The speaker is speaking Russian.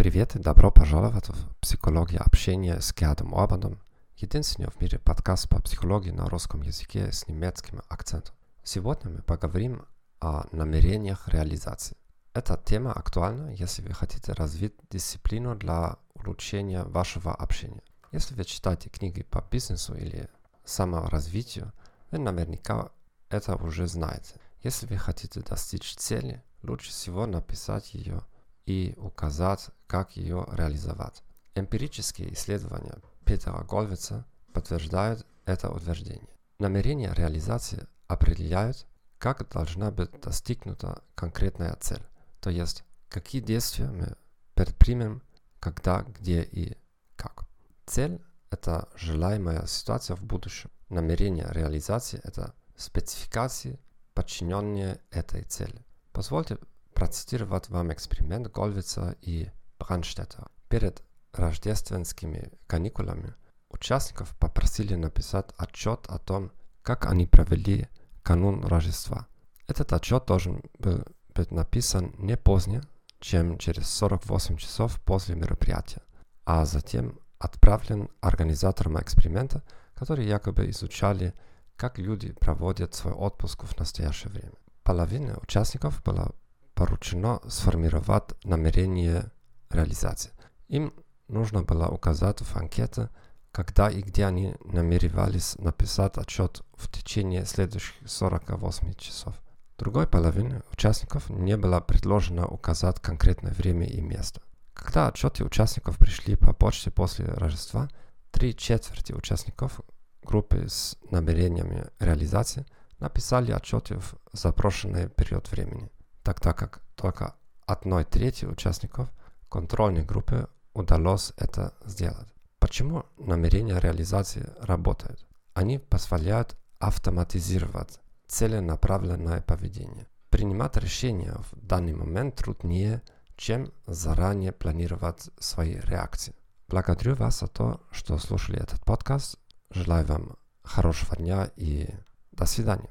Привет и добро пожаловать в «Психология общения» с Гердом Орбаном, единственный в мире подкаст по психологии на русском языке с немецким акцентом. Сегодня мы поговорим о намерениях реализации. Эта тема актуальна, если вы хотите развить дисциплину для улучшения вашего общения. Если вы читаете книги по бизнесу или саморазвитию, вы наверняка это уже знаете. Если вы хотите достичь цели, лучше всего написать ее и указать, как ее реализовать. Эмпирические исследования Петера Гольвица подтверждают это утверждение. Намерение реализации определяют, как должна быть достигнута конкретная цель, то есть какие действия мы предпримем, когда, где и как. Цель – это желаемая ситуация в будущем. Намерение реализации – это спецификации, подчиненные этой цели. Позвольте процитировать вам эксперимент Гольвица и Бранштеттера. Перед рождественскими каникулами участников попросили написать отчет о том, как они провели канун Рождества. Этот отчет должен был быть написан не позднее, чем через 48 часов после мероприятия, а затем отправлен организаторам эксперимента, которые якобы изучали, как люди проводят свой отпуск в настоящее время. Половина участников была поручено сформировать намерение реализации. Им нужно было указать в анкете, когда и где они намеревались написать отчет в течение следующих 48 часов. Другой половине участников не было предложено указать конкретное время и место. Когда отчеты участников пришли по почте после Рождества, три четверти участников группы с намерениями реализации написали отчеты в запрошенный период времени тогда как только одной трети участников контрольной группы удалось это сделать. Почему намерения реализации работают? Они позволяют автоматизировать целенаправленное поведение. Принимать решения в данный момент труднее, чем заранее планировать свои реакции. Благодарю вас за то, что слушали этот подкаст. Желаю вам хорошего дня и до свидания.